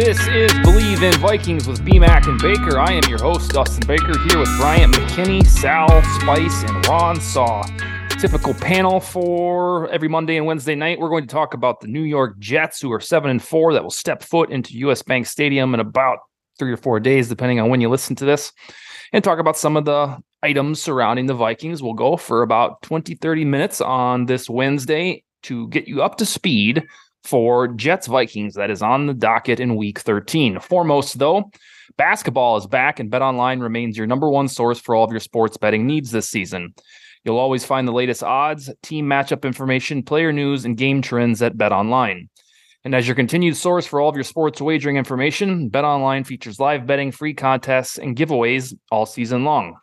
This is Bleav in Vikings with BMAC and Baker. I am your host, Dustin Baker, here with Bryant McKinnie, Sal Spice, and Ron Saw. Typical panel for every Monday and Wednesday night. We're going to talk about the New York Jets, who are seven and four, that will step foot into US Bank Stadium in about three or four days, depending on when you listen to this, and talk about some of the items surrounding the Vikings. We'll go for about 20, 30 minutes on this Wednesday to get you up to speed for Jets Vikings that is on the docket in week 13. Foremost, though, basketball is back, and BetOnline remains your number one source for all of your sports betting needs this season. You'll always find the latest odds, team matchup information, player news, and game trends at BetOnline. And as your continued source for all of your sports wagering information, BetOnline features live betting, free contests, and giveaways all season long.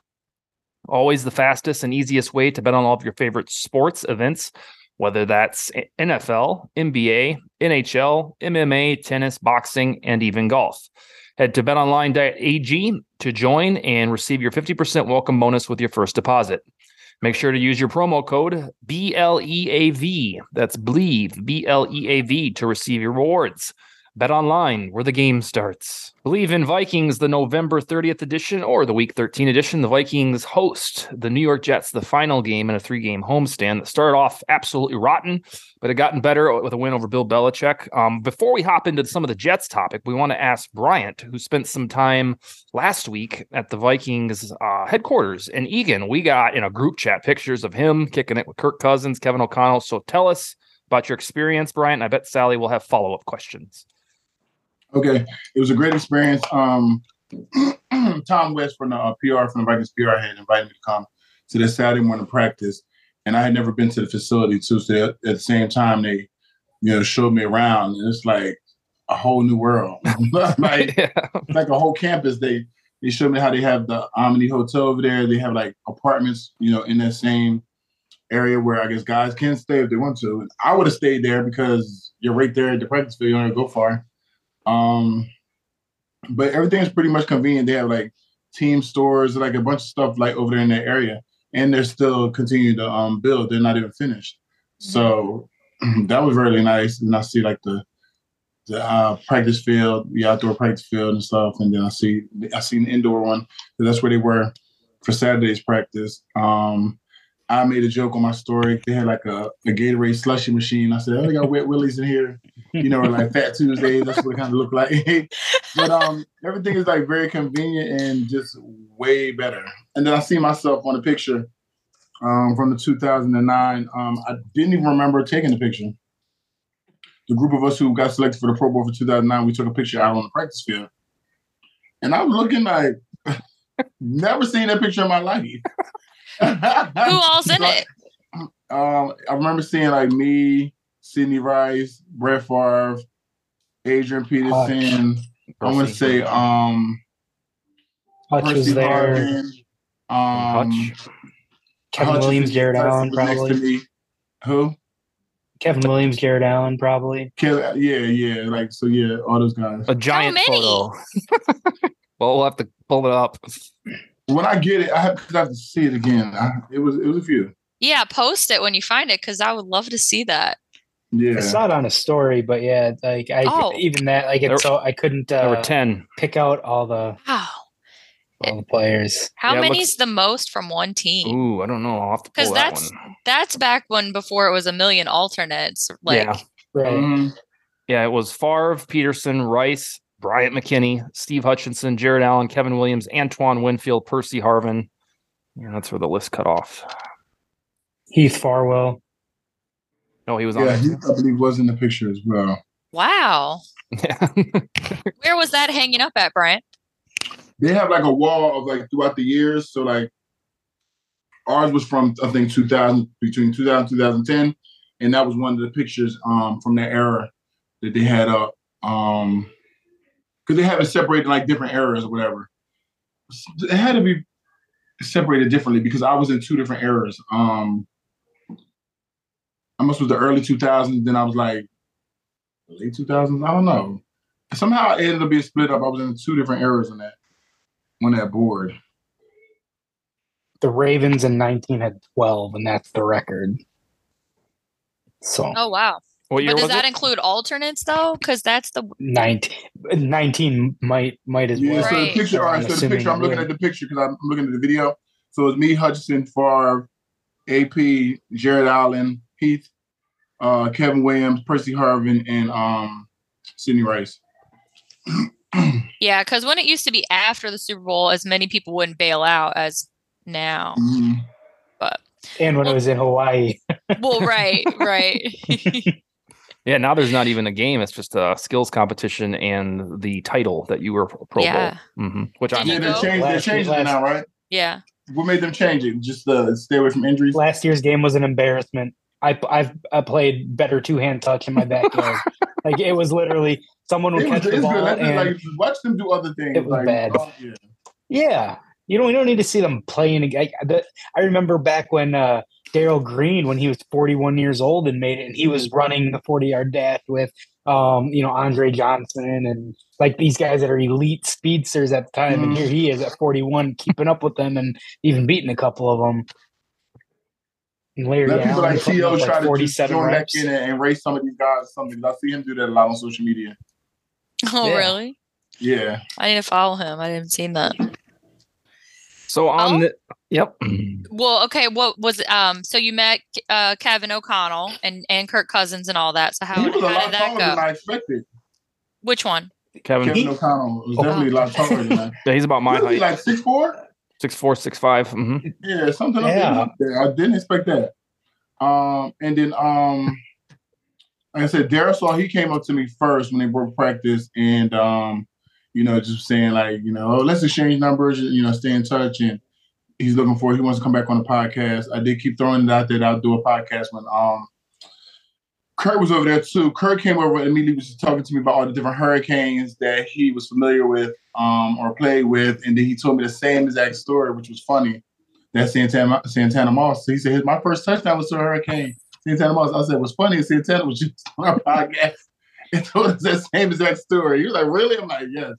Always the fastest and easiest way to bet on all of your favorite sports events whether that's NFL, NBA, NHL, MMA, tennis, boxing, and even golf. Head to betonline.ag to join and receive your 50% welcome bonus with your first deposit. Make sure to use your promo code BLEAV. That's Bleav, B L E A V, to receive your rewards. Bet online, where the game starts. Bleav in Vikings, the November 30th edition or the Week 13 edition. The Vikings host the New York Jets, the final game in a three game homestand that started off absolutely rotten, but it gotten better with a win over Bill Belichick. Um, before we hop into some of the Jets topic, we want to ask Bryant, who spent some time last week at the Vikings uh, headquarters in Eagan. We got in a group chat pictures of him kicking it with Kirk Cousins, Kevin O'Connell. So tell us about your experience, Bryant. I bet Sally will have follow up questions. Okay, it was a great experience. Um, Tom West from the uh, PR from the Vikings PR had invited me to come to this Saturday morning practice, and I had never been to the facility too. So at the same time, they you know showed me around, and it's like a whole new world, like yeah. like a whole campus. They they showed me how they have the Omni Hotel over there. They have like apartments, you know, in that same area where I guess guys can stay if they want to. I would have stayed there because you're right there at the practice field. You don't have to go far. Um, but everything is pretty much convenient. They have like team stores, like a bunch of stuff like over there in that area, and they're still continuing to um build. They're not even finished. Mm-hmm. So that was really nice. And I see like the the uh, practice field, the outdoor practice field and stuff, and then I see I see an indoor one. That's where they were for Saturday's practice. Um, I made a joke on my story. They had like a, a Gatorade slushy machine. I said, "Oh, they got wet willies in here," you know, like Fat Tuesdays. That's what it kind of looked like. but um, everything is like very convenient and just way better. And then I see myself on a picture um, from the 2009. Um, I didn't even remember taking the picture. The group of us who got selected for the Pro Bowl for 2009, we took a picture out on the practice field, and I'm looking like never seen that picture in my life. Who all's in it? Um, I remember seeing like me, Sidney Rice, Brett Favre, Adrian Peterson. Hutch. I want to say um, Hutch Percy was there. Harvin, um, Hutch. Kevin Hutch Williams, Jared Allen, probably. Who? Kevin Williams, Jared Allen, probably. Kevin, yeah, yeah, like so, yeah, all those guys. A giant photo. well, we'll have to pull it up when I get it, I have, I have to see it again. I, it was it was a few. Yeah, post it when you find it because I would love to see that. Yeah, I saw it on a story, but yeah, like I oh. even that like it's so I couldn't. Uh, there were ten. Pick out all the wow. All the players. How yeah, many's looks, the most from one team? Ooh, I don't know. I'll have to because that that's one. that's back when before it was a million alternates. Like, yeah, right. Mm-hmm. Yeah, it was Favre, Peterson, Rice, Bryant McKinnie, Steve Hutchinson, Jared Allen, Kevin Williams, Antoine Winfield, Percy Harvin, Yeah, that's where the list cut off. Heath Farwell. No, he was yeah, on. Yeah, he I believe was in the picture as well. Wow. Yeah. Where was that hanging up at, Bryant? They have like a wall of like throughout the years. So like ours was from I think 2000 between 2000 2010, and that was one of the pictures um from that era that they had up. Um, because they have it separated like different eras or whatever. It had to be separated differently because I was in two different eras. Um, I must was the early 2000s. Then I was like late 2000s. I don't know. Somehow it ended up being split up. I was in two different eras on that on that board. The Ravens in 19 had 12, and that's the record. So. Oh wow. What year but does that it? include alternates though? Because that's the 19, 19 might might as well. Yeah, so the picture. All right, so the picture. I'm looking at the picture because I'm looking at the video. So it's me, Hutchinson, Favre, AP, Jared Allen, Heath, uh, Kevin Williams, Percy Harvin, and um, Sidney Rice. yeah, because when it used to be after the Super Bowl, as many people wouldn't bail out as now. Mm-hmm. But and when well, it was in Hawaii. well, right, right. Yeah, now there's not even a game; it's just a skills competition and the title that you were Pro yeah. Bowl. Mm-hmm. Which I yeah, they changed. They changed it now, right? Yeah. What made them change it? Just uh, stay away from injuries. Last year's game was an embarrassment. I I've I played better two hand touch in my backyard. like it was literally someone would it catch was, the ball and like, watch them do other things. It was like, bad. Oh, yeah. yeah. You don't, you don't need to see them playing. I, I remember back when uh, Darrell Green when he was 41 years old and made it, and he was running the 40 yard dash with, um, you know, Andre Johnson and like these guys that are elite speedsters at the time. Mm. And here he is at 41, keeping up with them and even beating a couple of them. And Larry Let people like T.O. try like to just join back in and, and race some of these guys or something. I see him do that a lot on social media. Oh, yeah. really? Yeah. I need to follow him. I didn't see that. So on oh? the yep. Well, okay. What was um? So you met uh, Kevin O'Connell and and Kirk Cousins and all that. So how, how did that go? Than I expected. Which one? Kevin, Kevin O'Connell was definitely a lot taller than that. Yeah, he's about my height. Like six four. Six four, six five. Mm-hmm. Yeah, something yeah. up there. I didn't expect that. Um, and then um, like I said, Darrisaw, he came up to me first when they broke practice, and um, you know, just saying like, you know, oh, let's exchange numbers, you know, stay in touch. And he's looking for, he wants to come back on the podcast. I did keep throwing it out there that I'll do a podcast when um Kirk was over there too. Kirk came over and immediately was talking to me about all the different hurricanes that he was familiar with um, or played with. And then he told me the same exact story, which was funny. That Santana Santana Moss. So he said, my first touchdown was to a hurricane. Santana Moss. I said, what's funny is Santana was just on our podcast told us that same exact story. He was like, really? I'm like, yes.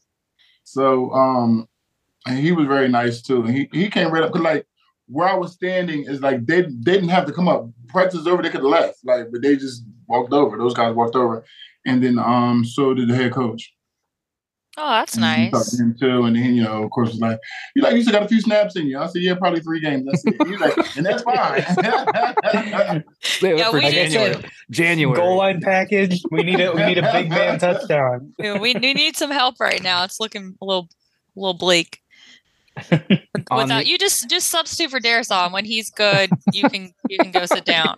So um, and he was very nice too. And he he came right up because like where I was standing is like they, they didn't have to come up. Practice over, they could have left. Like, but they just walked over. Those guys walked over, and then um, so did the head coach. Oh, that's and nice. Talked to him too, and then you know, of course, was like, "You like you still got a few snaps in you?" I said, "Yeah, probably three games." That's it. He's like, and that's fine. yeah, we need January. January goal line package. We need a we need a big man touchdown. Yeah, we, we need some help right now. It's looking a little a little bleak. Without you just just substitute for Darrisaw. When he's good, you can you can go sit down.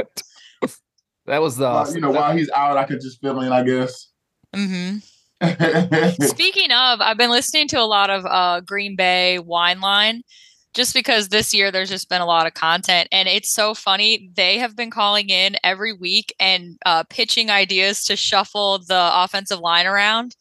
That was the well, you know while he's out, I could just fill in, I guess. Mm-hmm. Speaking of, I've been listening to a lot of uh, Green Bay Wine Line just because this year there's just been a lot of content and it's so funny. They have been calling in every week and uh, pitching ideas to shuffle the offensive line around.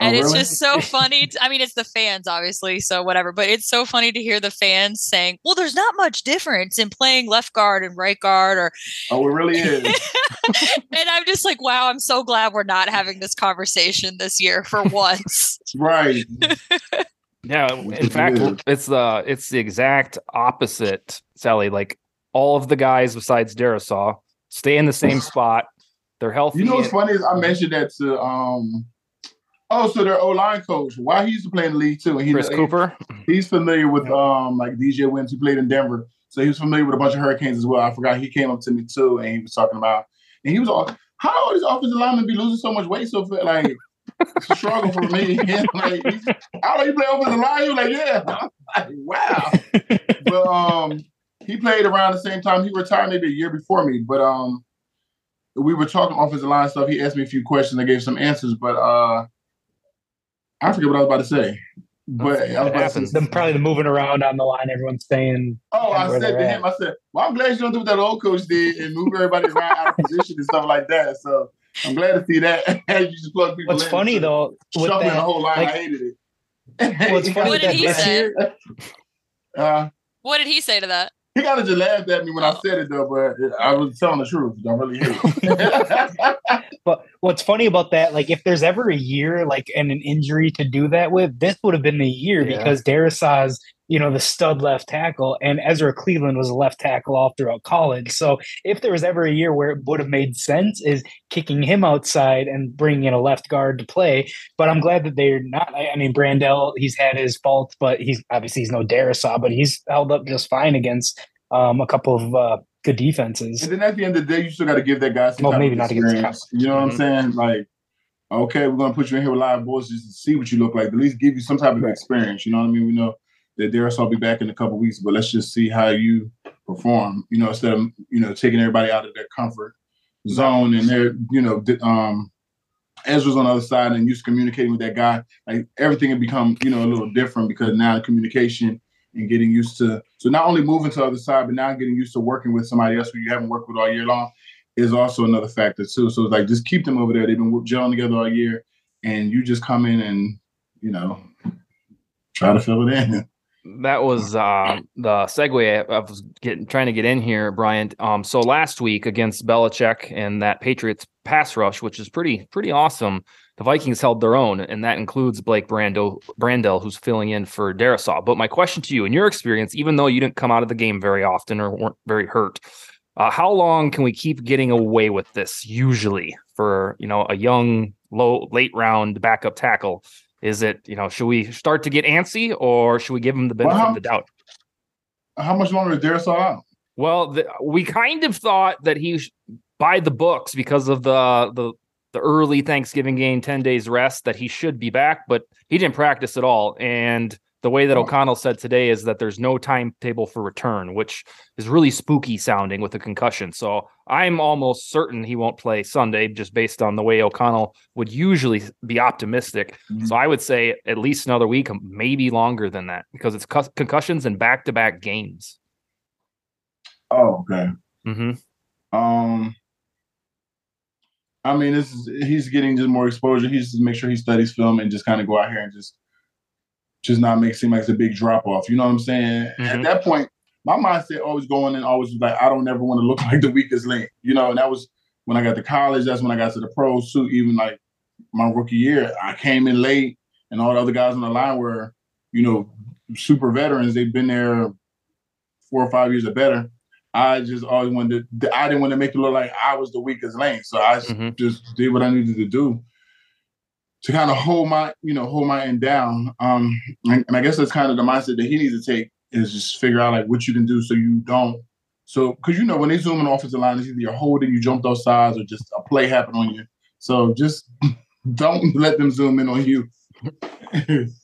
Oh, and oh, it's really? just so funny. To, I mean, it's the fans, obviously, so whatever. But it's so funny to hear the fans saying, "Well, there's not much difference in playing left guard and right guard." Or oh, it really is. and I'm just like, wow, I'm so glad we're not having this conversation this year for once. right. yeah. In fact, it's the it's the exact opposite, Sally. Like all of the guys besides Darrisaw stay in the same spot. They're healthy. You know what's funny is I mentioned that to um Oh, so their O line coach. Why he used to play in the league too. And he, Chris Kuper. He's familiar with um like DJ Williams. He played in Denver, so he was familiar with a bunch of Hurricanes as well. I forgot he came up to me too, and he was talking about. And he was all, how do these offensive linemen be losing so much weight so like it's a struggle for me. like, I don't know, you play offensive line. You're like, yeah. Like, wow. but um, he played around the same time. He retired maybe a year before me. But um, we were talking offensive line stuff. He asked me a few questions. I gave some answers, but uh, I forget what I was about to say. But I was about to say, Them probably moving around on the line. Everyone's staying. Oh, I said they're to at. him, I said, "Well, I'm glad you don't do what that old coach did and move everybody around out of position and stuff like that." So I'm glad to see that. you just plug people. What's in funny though, with shuffling the whole line, like- I hated it. what's funny What did that he say? year, Uh, What did he say to that? He kind of just laughed at me when I Oh. said it though, but I was telling the truth. I really hate. But what's funny about that, like if there's ever a year like and an injury to do that with, this would have been the year Yeah. because Darrisaw's, you know, the stud left tackle, and Ezra Cleveland was a left tackle all throughout college. So if there was ever a year where it would have made sense, is kicking him outside and bringing in a left guard to play. But I'm glad that they're not. I, I mean, Brandel, he's had his faults, but he's obviously he's no Darrisaw, but he's held up just fine against um, a couple of uh, good defenses. and then at the end of the day, you still got to give that guy some Well, maybe not against experience. You know what I'm saying? Like, okay, we're gonna put you in here with live boys just to see what you look like. At least give you some type of experience. You know what I mean? We know that Darius will be back in a couple weeks, but let's just see how you perform. You know, instead of you know taking everybody out of their comfort zone and they're you know um Ezra's on the other side and to communicating with that guy. Like everything had become you know a little different because now the communication and getting used to so not only moving to the other side, but now getting used to working with somebody else who you haven't worked with all year long is also another factor too. So it's like just keep them over there. They've been gelling together all year, and you just come in and you know try to fill it in. That was uh, the segue I was getting trying to get in here, Bryant. Um, so last week against Belichick and that Patriots pass rush, which is pretty pretty awesome, the Vikings held their own, and that includes Blake Brando Brandel, who's filling in for Darrisaw. But my question to you, in your experience, even though you didn't come out of the game very often or weren't very hurt, uh, how long can we keep getting away with this? Usually, for you know a young low late round backup tackle. Is it, you know, should we start to get antsy or should we give him the benefit Well, of the doubt? How much longer is Darius out? Well, the, we kind of thought that he sh- by the books because of the the the early Thanksgiving game, 10 days rest, that he should be back, but he didn't practice at all. And the way that. O'Connell said today is that there's no timetable for return, which is really spooky sounding with a concussion. So I'm almost certain he won't play Sunday just based on the way O'Connell would usually be optimistic. Mhm. So I would say at least another week, maybe longer than that, because it's cus- concussions and back to back games. Oh, okay. hmm Um, I mean, this is he's getting just more exposure. He's just make sure he studies film and just kind of go out here and just just not make it seem like it's a big drop off. You know what I'm saying? At Mhm. that point, my mindset always going and always was like, I don't ever want to look like the weakest link. You know, and that was when I got to college. That's when I got to the pros too. Even like my rookie year, I came in late, and all the other guys on the line were, you know, super veterans. They've been there four or five years or better. I just always wanted to, I didn't want to make it look like I was the weakest link. So I Mhm. just did what I needed to do to kind of hold my, you know, hold my end down. Um, and, and I guess that's kind of the mindset that he needs to take is just figure out like what you can do so you don't. So, because you know, when they zoom in offensive line, it's either you're holding, you jump those sides, or just a play happen on you. So just don't let them zoom in on you.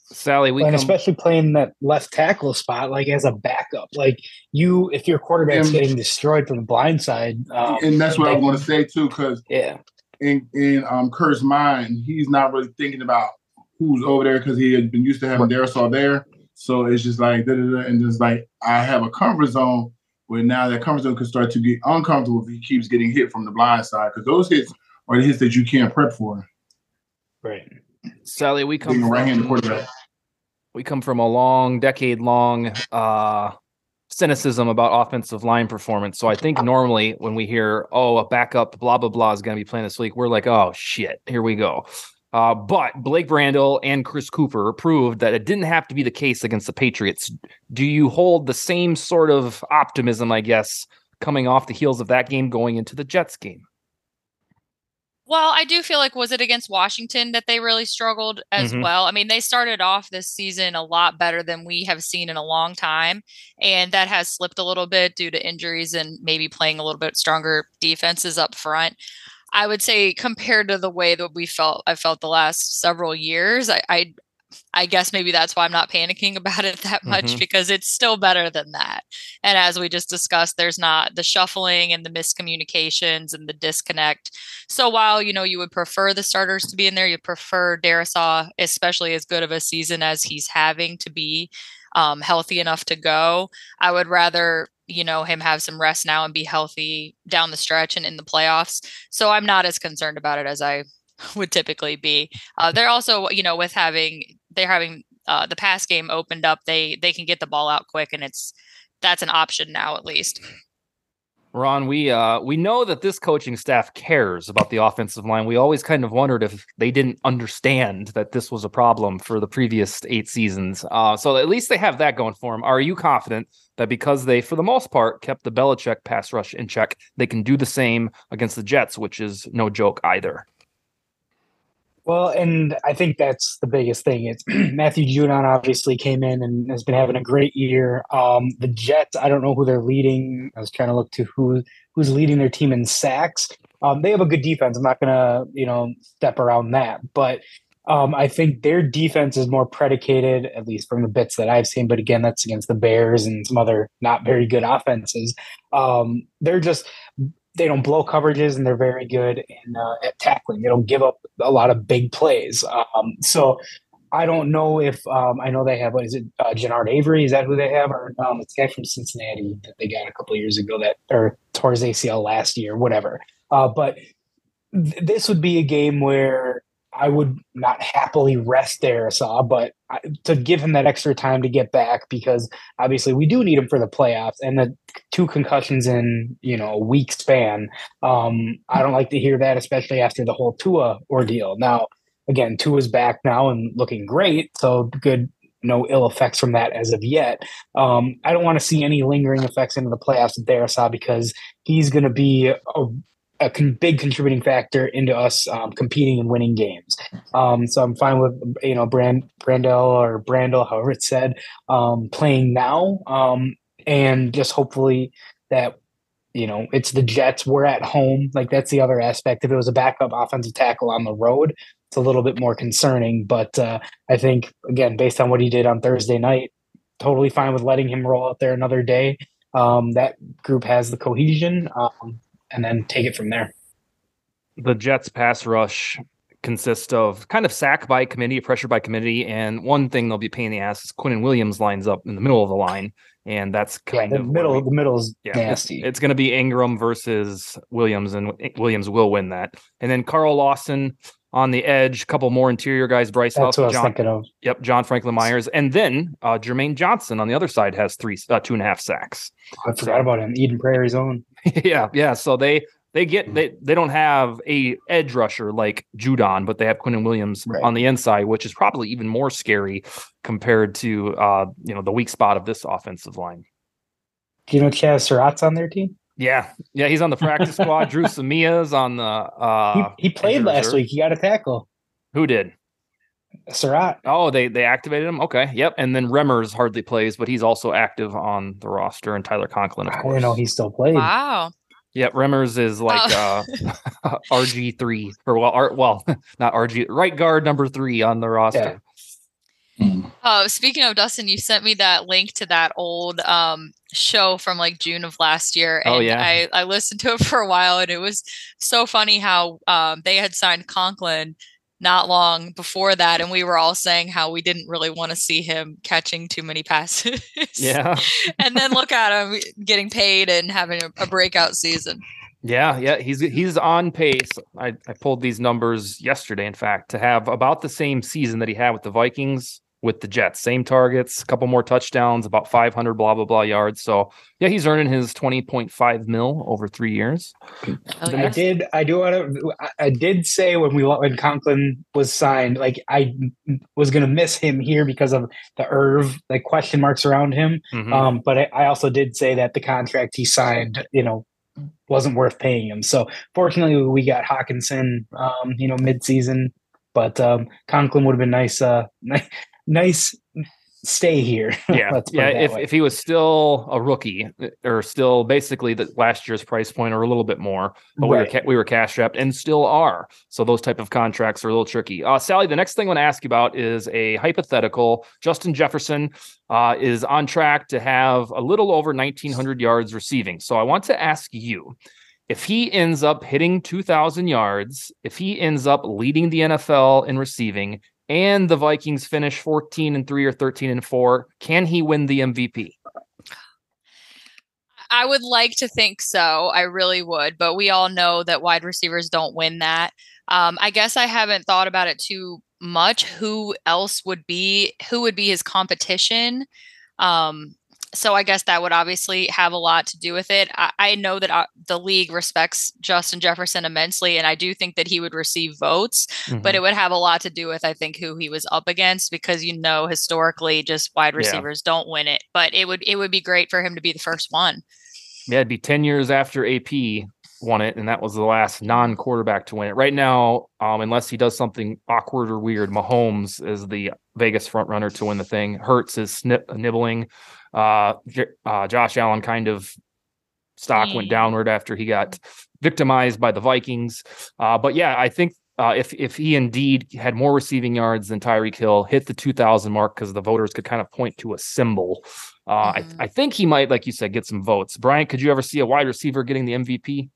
Sally, we and come, especially playing that left tackle spot, like as a backup, like you, if your quarterback's And- getting destroyed from the blind side, um, and that's what I want to say too, because yeah, in in um Kirk's mind, he's not really thinking about who's over there because he had been used to having Darrisaw there. So it's just like da, da, da, and just like I have a comfort zone where now that comfort zone can start to get uncomfortable if he keeps getting hit from the blind side because those hits are the hits that you can't prep for. right. Sally, we come right-handed from, quarterback. we come from a long, decade long uh, cynicism about offensive line performance. So I think normally when we hear, oh, a backup, blah, blah, blah is going to be playing this week, we're like, oh, shit, here we go. Uh, but Blake Brandel and Chris Cooper proved that it didn't have to be the case against the Patriots. Do you hold the same sort of optimism, I guess, coming off the heels of that game going into the Jets game? Well, I do feel like was it against Washington that they really struggled as Mhm. well. I mean, they started off this season a lot better than we have seen in a long time, and that has slipped a little bit due to injuries and maybe playing a little bit stronger defenses up front. I would say compared to the way that we felt, I felt the last several years, I, I I guess maybe that's why I'm not panicking about it that much mm-hmm. because it's still better than that. And as we just discussed, there's not the shuffling and the miscommunications and the disconnect. So while you know you would prefer the starters to be in there, you prefer Darrisaw, especially as good of a season as he's having, to be um, healthy enough to go. I would rather you know him have some rest now and be healthy down the stretch and in the playoffs. So I'm not as concerned about it as I would typically be. Uh, they're also, you know, with having they're having uh, the pass game opened up, they they can get the ball out quick, and it's that's an option now at least. Ron, we uh, we know that this coaching staff cares about the offensive line. We always kind of wondered if they didn't understand that this was a problem for the previous eight seasons. Uh, so at least they have that going for them. Are you confident that because they, for the most part, kept the Belichick pass rush in check, they can do the same against the Jets, which is no joke either? Well, and I think that's the biggest thing. It's Matthew Judon obviously came in and has been having a great year. Um, the Jets, I don't know who they're leading. I was trying to look to who who's leading their team in sacks. Um, they have a good defense. I'm not gonna, you know, step around that, but um, I think their defense is more predicated, at least from the bits that I've seen. But again, that's against the Bears and some other not very good offenses. Um, they're just they don't blow coverages and they're very good in uh, at tackling. They don't give up a lot of big plays. Um, so I don't know if um, I know they have what is it uh, Genard Avery is that who they have or um, it's guy from Cincinnati that they got a couple years ago that or his ACL last year whatever. Uh, but th- this would be a game where I would not happily rest Darrisaw, but to give him that extra time to get back because obviously we do need him for the playoffs and the two concussions in you know a week span. Um, I don't like to hear that, especially after the whole Tua ordeal. Now, again, Tua's back now and looking great, so good. No ill effects from that as of yet. Um, I don't want to see any lingering effects into the playoffs of Darrisaw because he's going to be a a con- big contributing factor into us um, competing and winning games. Um, so I'm fine with you know Brand Brandel or Brandel, however it's said, um, playing now, um, and just hopefully that you know it's the Jets. We're at home, like that's the other aspect. If it was a backup offensive tackle on the road, it's a little bit more concerning. But uh, I think again, based on what he did on Thursday night, totally fine with letting him roll out there another day. Um, that group has the cohesion. Um, and then take it from there. The Jets pass rush consists of kind of sack by committee, pressure by committee, and one thing they'll be paying the ass is Quinnen Williams lines up in the middle of the line, and that's kind yeah, the of middle. We, the middle is yeah, nasty. It's, it's going to be Ingram versus Williams, and Williams will win that. And then Carl Lawson on the edge, a couple more interior guys, Bryce That's Huff, John, Yep, John Franklin Myers, and then uh, Jermaine Johnson on the other side has three, uh, two and a half sacks. I forgot so, about him. Eden Prairie's own. yeah, yeah. So they they get hmm. they they don't have a edge rusher like Judon, but they have Quinnen Williams right. on the inside, which is probably even more scary compared to uh, you know the weak spot of this offensive line. Do you know Chaz Surratt's on their team? Yeah, yeah, he's on the practice squad. Drew Samia's on the. Uh, he, he played last reserve. week. He got a tackle. Who did? Surratt. Oh, they they activated him. Okay, yep. And then Remmers hardly plays, but he's also active on the roster. And Tyler Conklin, of course. I didn't know he still played. Wow. Yeah, Remmers is like oh. uh, RG three or well, R, well, not RG right guard number three on the roster. Yeah. Uh, speaking of Dustin, you sent me that link to that old um, show from like June of last year, oh, and oh, yeah. I, I listened to it for a while, and it was so funny how um, they had signed Conklin not long before that and we were all saying how we didn't really want to see him catching too many passes. Yeah. And then look at him getting paid and having a, a, breakout season. Yeah yeah he's he's on pace. I, I pulled these numbers yesterday in fact to have about the same season that he had with the vikings with the Jets. Same targets, a couple more touchdowns, about 500 blah blah blah yards. So yeah, he's earning his 20.5 mil over three years. Okay. I did. I do want to. I did say when we when Conklin was signed, like I was going to miss him here because of the Irv like question marks around him. Mm-hmm. Um, but I, I also did say that the contract he signed, you know, wasn't worth paying him. So fortunately, we got Hockenson, um, you know, mid season. But um, Conklin would have been nice, uh, nice, nice stay here. Yeah, yeah. If, if he was still a rookie or still basically the last year's price point or a little bit more, but right. we were we were cash strapped and still are. So those type of contracts are a little tricky. Uh, Sally, the next thing I want to ask you about is a hypothetical. Justin Jefferson uh, is on track to have a little over 1,900 yards receiving. So I want to ask you. If he ends up hitting 2,000 yards, if he ends up leading the NFL in receiving, and the Vikings finish 14 and 3 or 13 and 4, can he win the MVP? I would like to think so. I really would, but we all know that wide receivers don't win that. Um, I guess I haven't thought about it too much. Who else would be who would be his competition? Um, so I guess that would obviously have a lot to do with it. I, I know that uh, the league respects Justin Jefferson immensely, and I do think that he would receive votes, mm-hmm. but it would have a lot to do with, I think, who he was up against because you know historically just wide receivers yeah. don't win it. But it would it would be great for him to be the first one. Yeah, it'd be ten years after AP won it, and that was the last non-quarterback to win it. Right now, um, unless he does something awkward or weird, Mahomes is the Vegas front runner to win the thing. Hurts is snip, nibbling. Uh, uh, Josh Allen kind of stock went downward after he got victimized by the Vikings. Uh, but yeah, I think uh, if if he indeed had more receiving yards than Tyreek Hill, hit the 2,000 mark because the voters could kind of point to a symbol. Uh, mm-hmm. I, I think he might, like you said, get some votes. Brian, could you ever see a wide receiver getting the MVP?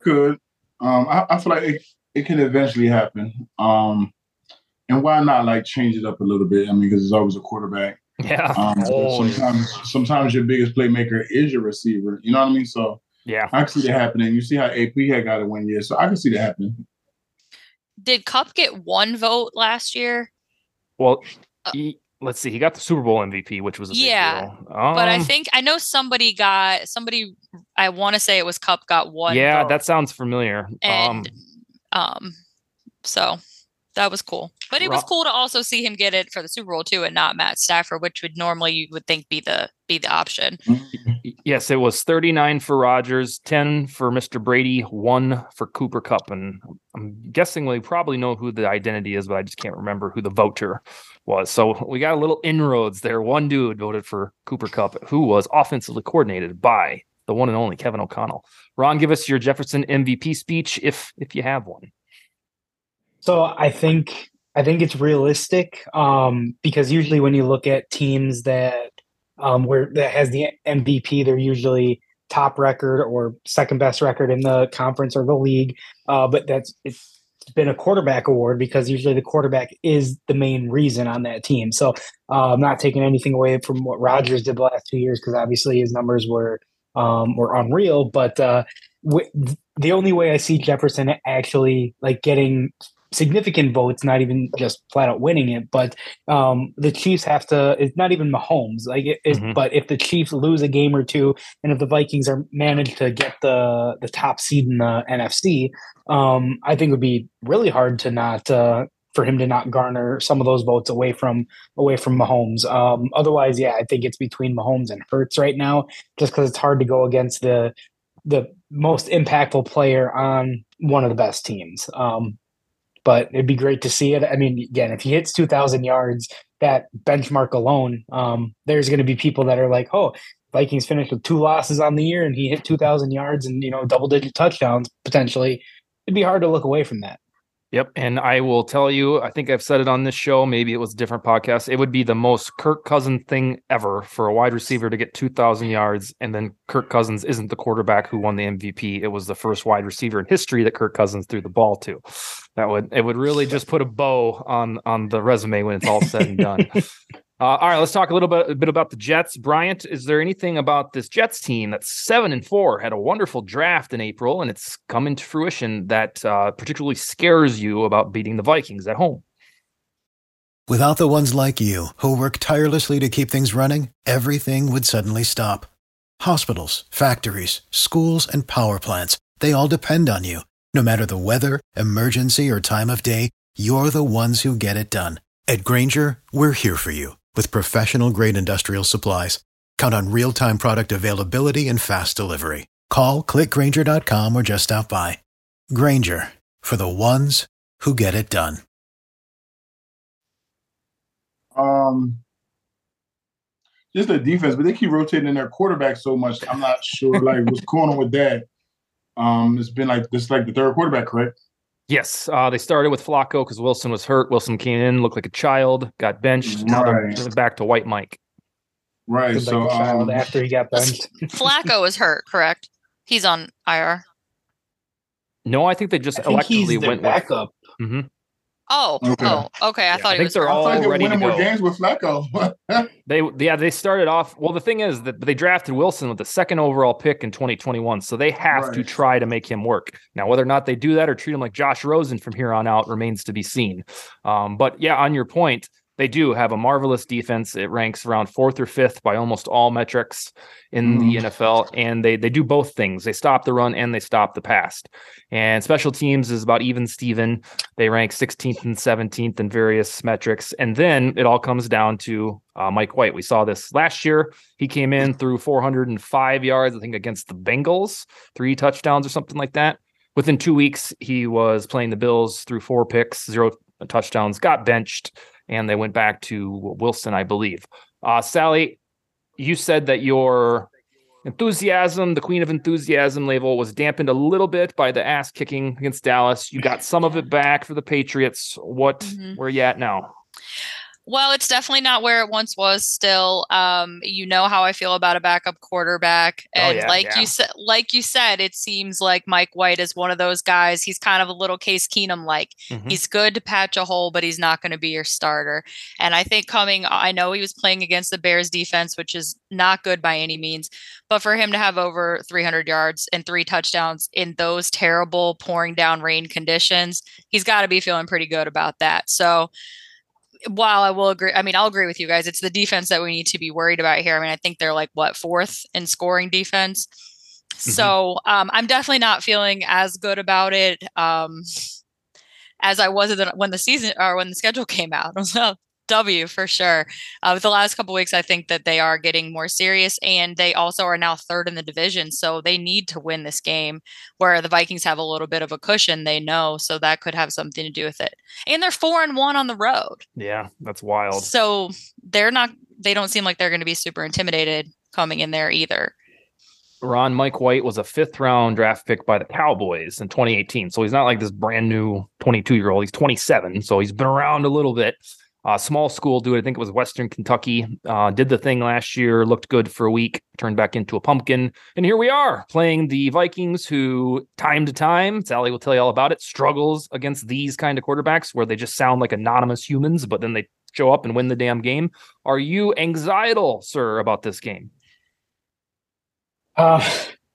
Could. Um, I, I, feel like it, it can eventually happen. Um, and why not like change it up a little bit? I mean, because it's always a quarterback. Yeah. Um, sometimes, sometimes your biggest playmaker is your receiver. You know what I mean? So yeah, I can see that happening. You see how AP had got it one year, so I can see that happening. Did Kupp get one vote last year? Well, uh, he, let's see. He got the Super Bowl MVP, which was yeah. Um, but I um, think I know somebody got somebody. I want to say it was Kupp got one. Yeah, vote. that sounds familiar. And, um, um, so that was cool. But it was cool to also see him get it for the Super Bowl too, and not Matt Stafford, which would normally you would think be the be the option. Yes, it was 39 for Rodgers, 10 for Mr. Brady, one for Cooper Kupp, and I'm guessing we probably know who the identity is, but I just can't remember who the voter was. So we got a little inroads there. One dude voted for Cooper Kupp, who was offensively coordinated by the one and only Kevin O'Connell. Ron, give us your Jefferson MVP speech if if you have one. So I think I think it's realistic um, because usually when you look at teams that um, where that has the MVP, they're usually top record or second best record in the conference or the league. Uh, but that's it's been a quarterback award because usually the quarterback is the main reason on that team. So uh, I'm not taking anything away from what Rodgers did the last two years because obviously his numbers were um, were unreal. But uh, w- the only way I see Jefferson actually like getting significant votes, not even just flat out winning it. But um, the Chiefs have to. It's not even Mahomes. Like, it, mm-hmm. but if the Chiefs lose a game or two, and if the Vikings are managed to get the the top seed in the NFC, um, I think it would be really hard to not. Uh, for him to not garner some of those votes away from away from Mahomes. Um, otherwise, yeah, I think it's between Mahomes and Hurts right now, just because it's hard to go against the the most impactful player on one of the best teams. Um, but it'd be great to see it. I mean, again, if he hits 2,000 yards, that benchmark alone, um, there's going to be people that are like, oh, Vikings finished with two losses on the year and he hit 2,000 yards and, you know, double digit touchdowns potentially. It'd be hard to look away from that. Yep. And I will tell you, I think I've said it on this show. Maybe it was a different podcast. It would be the most Kirk Cousins thing ever for a wide receiver to get 2,000 yards. And then Kirk Cousins isn't the quarterback who won the MVP. It was the first wide receiver in history that Kirk Cousins threw the ball to. That would, it would really just put a bow on, on the resume when it's all said and done. Uh, all right, let's talk a little bit, a bit about the Jets. Bryant, is there anything about this Jets team that's seven and four had a wonderful draft in April, and it's coming to fruition that uh, particularly scares you about beating the Vikings at home? Without the ones like you who work tirelessly to keep things running, everything would suddenly stop. Hospitals, factories, schools, and power plants—they all depend on you. No matter the weather, emergency, or time of day, you're the ones who get it done. At Grainger, we're here for you with professional grade industrial supplies, count on real time product availability and fast delivery. Call clickgrainger.com or just stop by. Grainger for the ones who get it done. Um, just the defense, but they keep rotating their quarterback so much. I'm not sure like what's going on with that. Um, it's been like this like the third quarterback, correct? Yes, uh, they started with Flacco because Wilson was hurt. Wilson came in, looked like a child, got benched. Now Right. they're back to White Mike. Right. Like So um, after he got benched. Flacco was hurt, correct? He's on IR. No, I think they just I electively went backup. with. hmm Oh, Okay. oh, okay. I Yeah, thought I he think was. they're I all feel ready to more go. games with Flacco. They yeah, they started off. Well, the thing is that they drafted Wilson with the second overall pick in 2021, so they have to try to make him work. Now, whether or not they do that or treat him like Josh Rosen from here on out remains to be seen. Um, but yeah, on your point, they do have a marvelous defense. It ranks around fourth or fifth by almost all metrics in the NFL, and they they do both things. They stop the run and they stop the pass. And special teams is about even Steven. They rank 16th and 17th in various metrics. And then it all comes down to uh, Mike White. We saw this last year. He came in through 405 yards, I think, against the Bengals, three touchdowns or something like that. Within two weeks, he was playing the Bills through four picks, zero touchdowns, got benched, and they went back to Wilson, I believe. Uh, Sally, you said that your enthusiasm, the queen of enthusiasm label, was dampened a little bit by the ass kicking against Dallas. You got some of it back for the Patriots. What, Mhm. where you at now? Well, it's definitely not where it once was. Still, um, you know how I feel about a backup quarterback, Oh, and yeah, like yeah. you said, like you said, it seems like Mike White is one of those guys. He's kind of a little Case Keenum like. Mhm. He's good to patch a hole, but he's not going to be your starter. And I think coming, I know he was playing against the Bears defense, which is not good by any means, but for him to have over 300 yards and three touchdowns in those terrible pouring down rain conditions, he's got to be feeling pretty good about that. So while I will agree, I mean, I'll agree with you guys. It's the defense that we need to be worried about here. I mean, I think they're like what fourth in scoring defense. So um, I'm definitely not feeling as good about it um, as I was when the season or when the schedule came out. I was a W for sure. Uh, with the last couple weeks, I think that they are getting more serious, and they also are now third in the division, so they need to win this game. Where the Vikings have a little bit of a cushion, they know, so that could have something to do with it. And they're four and one on the road. Yeah, that's wild. So they're not they don't seem like they're going to be super intimidated coming in there either. Ron Mike White was a fifth round draft pick by the Cowboys in 2018. So he's not like this brand new 22 year old. He's 27. So he's been around a little bit. Uh, small school dude. I think it was Western Kentucky. Uh, did the thing last year, looked good for a week, turned back into a pumpkin. And here we are playing the Vikings, who time to time, Sally will tell you all about it, struggles against these kind of quarterbacks where they just sound like anonymous humans, but then they show up and win the damn game. Are you anxietal, sir, about this game? Uh,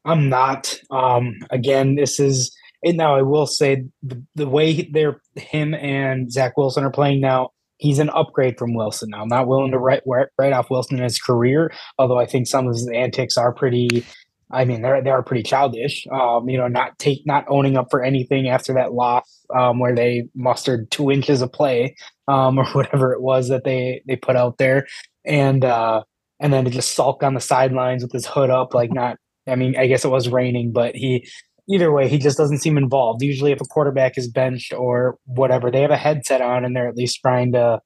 I'm not. Um, again, this is now. I will say the, the way they're him and Zach Wilson are playing now. He's an upgrade from Wilson. Now, I'm not willing to write write off Wilson in his career, although I think some of his antics are pretty. I mean, they're they are pretty childish. Um, you know, not take not owning up for anything after that loss, um, where they mustered two inches of play, um, or whatever it was that they they put out there, and uh, and then to just sulk on the sidelines with his hood up, like not. I mean, I guess it was raining, but he. Either way, he just doesn't seem involved. Usually, if a quarterback is benched or whatever, they have a headset on and they're at least trying to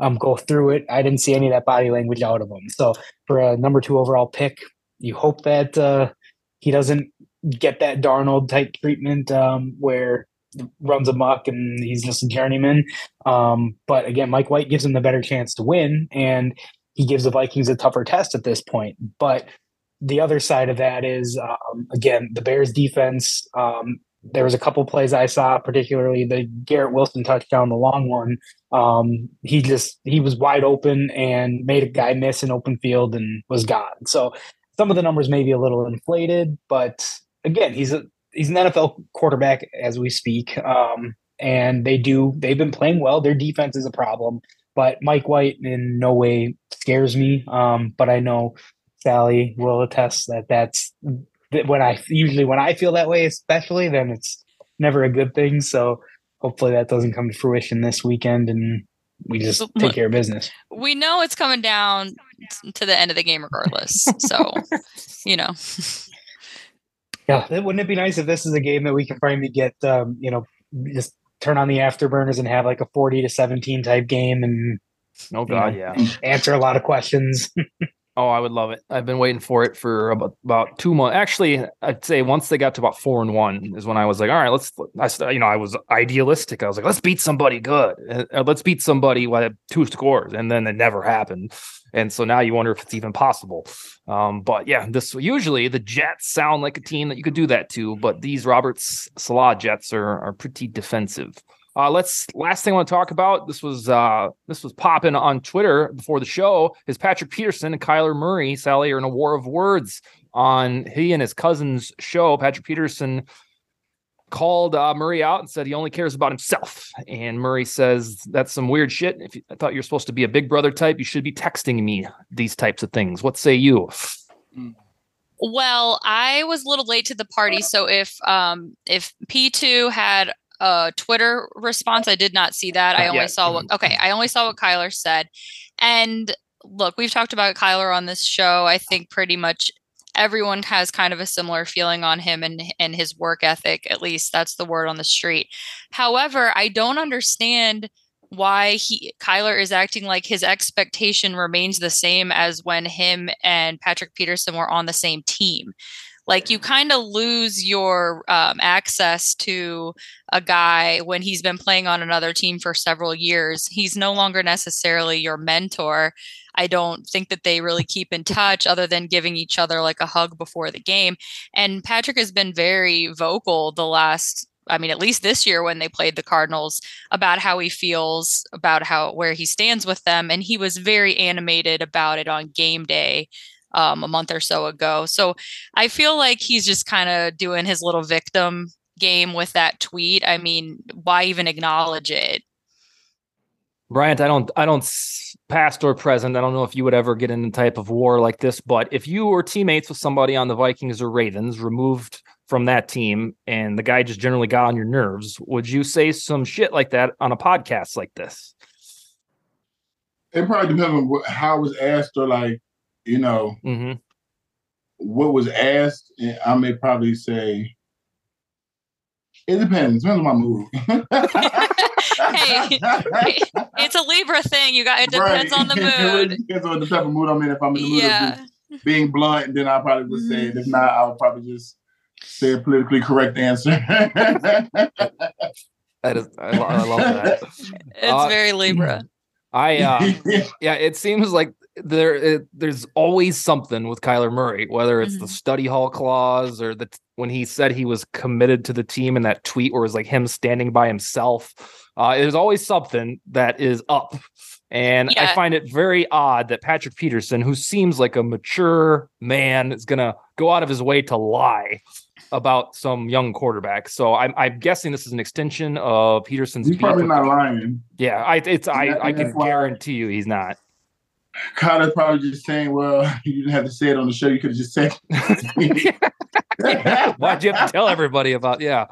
um, go through it. I didn't see any of that body language out of him. So, for a number two overall pick, you hope that uh, he doesn't get that Darnold type treatment um, where runs amok and he's just a journeyman. Um, but again, Mike White gives him the better chance to win, and he gives the Vikings a tougher test at this point. But the other side of that is, um, again, the Bears defense. Um, there was a couple plays I saw, particularly the Garrett Wilson touchdown, the long one. Um, he just he was wide open and made a guy miss in open field and was gone. So some of the numbers may be a little inflated, but again, he's a he's an NFL quarterback as we speak. Um, and they do they've been playing well. Their defense is a problem, but Mike White in no way scares me. Um, but I know Sally will attest that that's when I usually when I feel that way, especially then it's never a good thing. So hopefully that doesn't come to fruition this weekend and we just take care of business. We know it's coming down to the end of the game regardless. so, you know. Yeah, wouldn't it be nice if this is a game that we can finally get, um, you know, just turn on the afterburners and have like a forty to seventeen type game and Oh God, yeah. Answer a lot of questions. Oh, I would love it. I've been waiting for it for about, about two months. Actually, I'd say once they got to about four and one is when I was like, all right, let's. I, you know, I was idealistic. I was like, let's beat somebody good. Uh, let's beat somebody with two scores, and then it never happened. And so now you wonder if it's even possible. Um, but yeah, this usually the Jets sound like a team that you could do that to, but these Roberts Saleh Jets are are pretty defensive. Uh, let's last thing I want to talk about. This was uh, this was popping on Twitter before the show. Is Patrick Peterson and Kyler Murray, Sally, are in a war of words on he and his cousin's show. Patrick Peterson called uh, Murray out and said he only cares about himself. And Murray says that's some weird shit. If you, I thought you're supposed to be a big brother type, you should be texting me these types of things. What say you? Well, I was a little late to the party, so if um if P2 had a Twitter response. I did not see that. I uh, only saw what mm-hmm, okay, mm-hmm. I only saw what Kyler said. And look, we've talked about Kyler on this show. I think pretty much everyone has kind of a similar feeling on him and and his work ethic. At least that's the word on the street. However, I don't understand why he Kyler is acting like his expectation remains the same as when him and Patrick Peterson were on the same team like you kind of lose your um, access to a guy when he's been playing on another team for several years. He's no longer necessarily your mentor. I don't think that they really keep in touch other than giving each other like a hug before the game. And patrick has been very vocal the last I mean, at least this year when they played the Cardinals, about how he feels about how where he stands with them, and he was very animated about it on game day um, a month or so ago. So I feel like he's just kind of doing his little victim game with that tweet. I mean, why even acknowledge it? Bryant, I don't, I don't, past or present, I don't know if you would ever get in a type of war like this, but if you were teammates with somebody on the Vikings or Ravens, removed from that team, and the guy just generally got on your nerves, would you say some shit like that on a podcast like this? It probably depends on what, how it was asked or like you know, mm-hmm. what was asked, I may probably say, it depends. Depends on my mood. hey, it's a Libra thing. You got it depends right. on the mood. it depends on the type of mood I'm in. If I'm in the mood yeah. of being blunt, then I probably would say it. If not, I would probably just say a politically correct answer. that is, I, I love that. It's uh, very Libra. I uh, yeah, it seems like there it, there's always something with Kyler Murray, whether it's mm-hmm. the study hall clause or the when he said he was committed to the team in that tweet, or it was like him standing by himself. Uh, there's always something that is up, and yeah. I find it very odd that Patrick Peterson, who seems like a mature man, is gonna go out of his way to lie about some young quarterback. So I'm, I'm guessing this is an extension of Peterson's. He's probably not lying. Yeah, I it's I, I can guarantee you he's not. Connor's probably just saying, "Well, you didn't have to say it on the show. You could have just said." Why'd you have to tell everybody about? Yeah,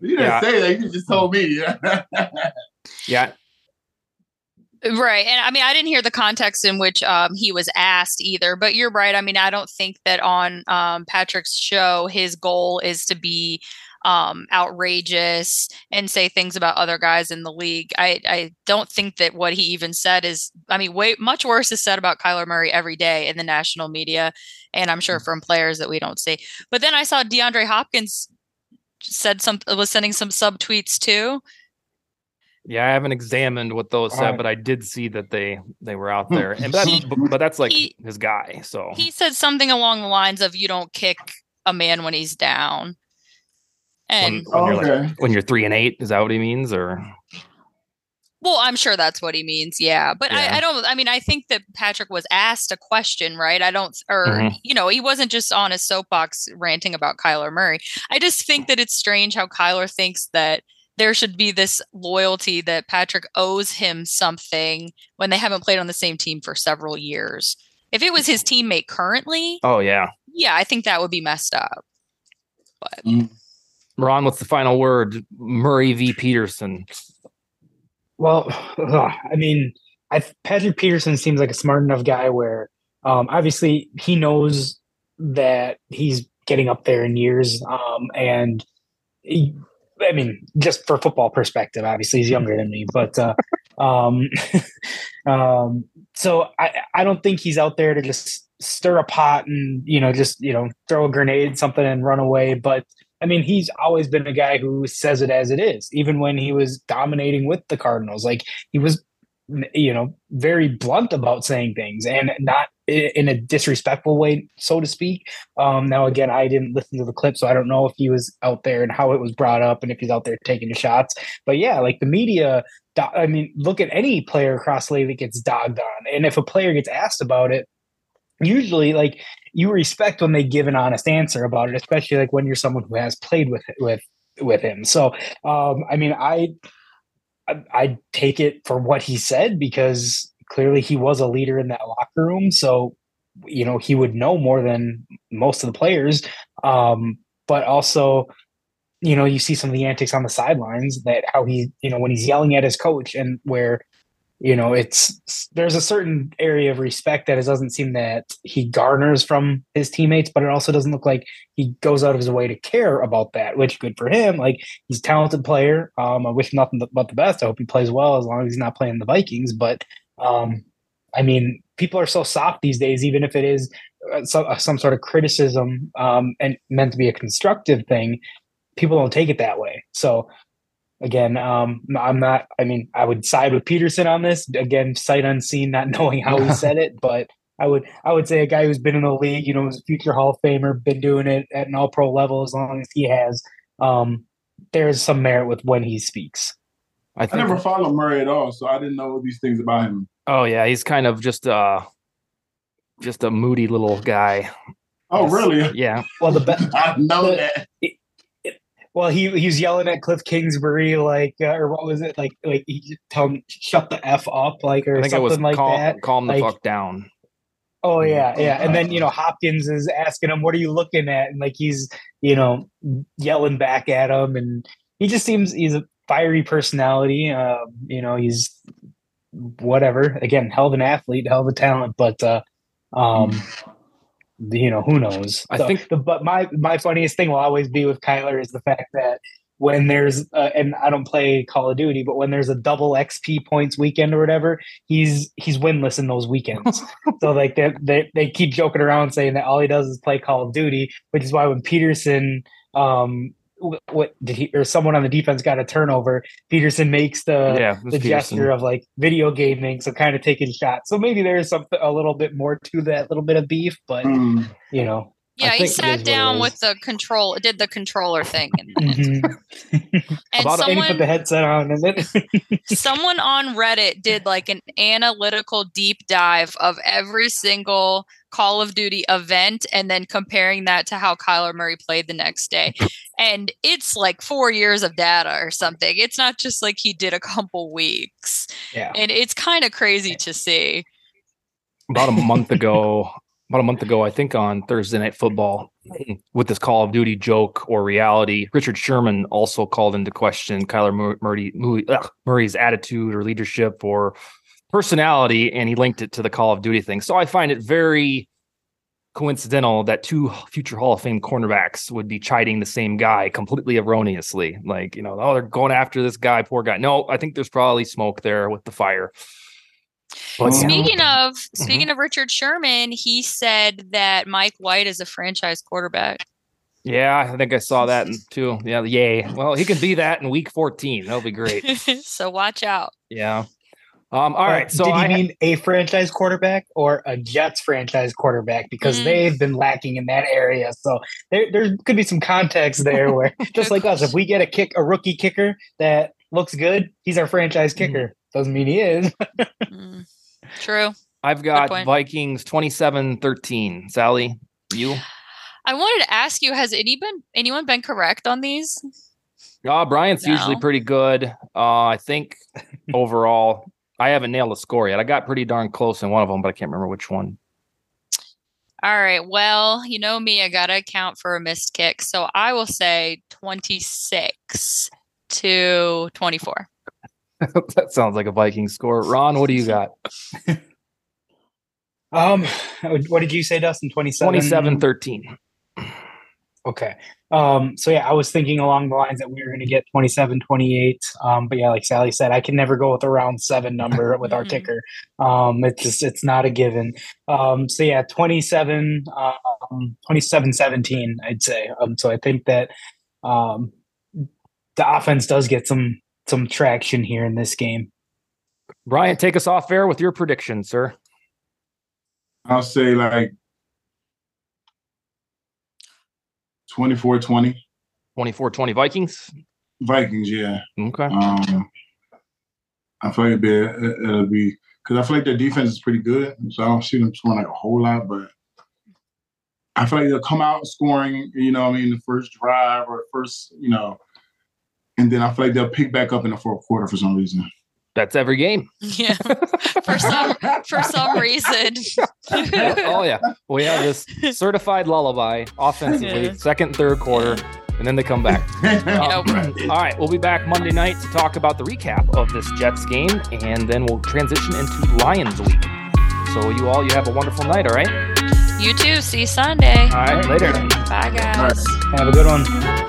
you didn't yeah. say that. You just told me. yeah. Right. And I mean, I didn't hear the context in which um, he was asked either, but you're right. I mean, I don't think that on um, Patrick's show, his goal is to be um, outrageous and say things about other guys in the league. I, I don't think that what he even said is, I mean, way much worse is said about Kyler Murray every day in the national media, and I'm sure mm. from players that we don't see. But then I saw DeAndre Hopkins said some was sending some sub tweets too. Yeah, I haven't examined what those said, but I did see that they they were out there, and that's, he, but that's like he, his guy. So he said something along the lines of, "You don't kick a man when he's down." And when, when you're okay. like when you're three and eight, is that what he means, or? Well, I'm sure that's what he means. Yeah. But yeah. I, I, don't, I mean, I think that Patrick was asked a question, right? I don't, or, mm-hmm. you know, he wasn't just on a soapbox ranting about Kyler Murray. I just think that it's strange how Kyler thinks that there should be this loyalty that Patrick owes him something when they haven't played on the same team for several years. If it was his teammate currently, oh, yeah. Yeah, I think that would be messed up. But. Mm. Ron, what's the final word? Murray v. Peterson. Well, I mean, I, Patrick Peterson seems like a smart enough guy where um, obviously he knows that he's getting up there in years. Um, and he, I mean, just for football perspective, obviously he's younger than me, but uh, Um, um, so I, I don't think he's out there to just stir a pot and you know just you know throw a grenade something and run away. But I mean, he's always been a guy who says it as it is, even when he was dominating with the Cardinals. Like he was, you know, very blunt about saying things and not in a disrespectful way, so to speak. Um, now, again, I didn't listen to the clip, so I don't know if he was out there and how it was brought up and if he's out there taking the shots. But yeah, like the media, I mean, look at any player across the league that gets dogged on. And if a player gets asked about it, usually like you respect when they give an honest answer about it, especially like when you're someone who has played with with with him. So, um, I mean, I, I I take it for what he said because clearly he was a leader in that locker room. So, you know, he would know more than most of the players. Um, but also, you know, you see some of the antics on the sidelines that how he, you know, when he's yelling at his coach and where, you know, it's there's a certain area of respect that it doesn't seem that he garners from his teammates, but it also doesn't look like he goes out of his way to care about that, which good for him. Like he's a talented player. Um, I wish nothing but the best. I hope he plays well as long as he's not playing the Vikings. But um, I mean, people are so soft these days, even if it is uh, some, uh, some sort of criticism um, and meant to be a constructive thing, people don't take it that way. So, again, um, I'm not, I mean, I would side with Peterson on this. Again, sight unseen, not knowing how he said it, but I would I would say a guy who's been in the league, you know, is a future Hall of Famer, been doing it at an all pro level as long as he has. Um, there's some merit with when he speaks. I, I never followed Murray at all, so I didn't know these things about him. Oh yeah, he's kind of just uh just a moody little guy. Oh really? Yeah. Well, the best I know the, that. Well, he he was yelling at Cliff Kingsbury like, uh, or what was it like? Like he tell him shut the f up, like or something like calm, that. Calm the like, fuck down. Oh yeah, yeah. And then you know Hopkins is asking him, "What are you looking at?" And like he's you know yelling back at him, and he just seems he's a fiery personality. Uh, you know, he's whatever. Again, hell of an athlete, hell of a talent, but uh, um, you know, who knows? I so, think. The, but my my funniest thing will always be with Kyler is the fact that when there's uh, and I don't play Call of Duty, but when there's a double XP points weekend or whatever, he's he's winless in those weekends. so like they, they they keep joking around saying that all he does is play Call of Duty, which is why when Peterson um what did he or someone on the defense got a turnover. Peterson makes the yeah, the Pederson. gesture of like video gaming, so kind of taking shots. So maybe there's something a little bit more to that little bit of beef, but mm. you know. Yeah, he sat down with the control, did the controller thing, and, mm-hmm. and About someone put the headset on, and then someone on Reddit did like an analytical deep dive of every single Call of Duty event and then comparing that to how Kyler Murray played the next day. And it's like four years of data or something. It's not just like he did a couple weeks. Yeah. And it's kind of crazy to see. About a month ago, about a month ago, I think on Thursday Night Football, with this Call of Duty joke or reality, Richard Sherman also called into question Kyler Murray, Murray's attitude or leadership or personality and he linked it to the Call of Duty thing. So I find it very coincidental that two future Hall of Fame cornerbacks would be chiding the same guy completely erroneously. Like, you know, oh, they're going after this guy, poor guy. No, I think there's probably smoke there with the fire. But, speaking yeah. of speaking mm-hmm. of Richard Sherman, he said that Mike White is a franchise quarterback. Yeah, I think I saw that too. Yeah, yay. Well, he can be that in week 14. That'll be great. so watch out. Yeah. Um, all right. So did I mean a franchise quarterback or a Jets franchise quarterback? Because mm. they've been lacking in that area. So there, there could be some context there where just like us, if we get a kick, a rookie kicker that looks good, he's our franchise kicker. Mm. Doesn't mean he is. mm. True. I've got Vikings 27-13. Sally, you? I wanted to ask you, has any been anyone been correct on these? Uh, Brian's no. usually pretty good. Uh, I think overall I haven't nailed a score yet. I got pretty darn close in one of them, but I can't remember which one. All right. Well, you know me, I got to account for a missed kick. So I will say 26 to 24. that sounds like a Viking score. Ron, what do you got? um, what did you say, Dustin? 27? 27 13. Okay. Um, so yeah, I was thinking along the lines that we were going to get 27, 28. Um, but yeah, like Sally said, I can never go with a round seven number with our ticker. Um, it's just, it's not a given. Um, so yeah, 27, um, 27, 17, I'd say. Um, so I think that, um, the offense does get some, some traction here in this game. Bryant, take us off air with your prediction, sir. I'll say like 24-20 24-20 Vikings. Vikings. Yeah. Okay. Um, I feel like it'll be, it'll be because I feel like their defense is pretty good, so I don't see them scoring like a whole lot. But I feel like they'll come out scoring, you know, what I mean, the first drive or first, you know, and then I feel like they'll pick back up in the fourth quarter for some reason. That's every game. Yeah. For some for some reason. oh yeah. We have this certified lullaby offensively, Yeah. second, third quarter, and then they come back. Um, Yep. all right, we'll be back Monday night to talk about the recap of this Jets game, and then we'll transition into Lions week. So you all, you have a wonderful night. All right. You too. See you Sunday. All right. Later. Bye guys. Have a good one.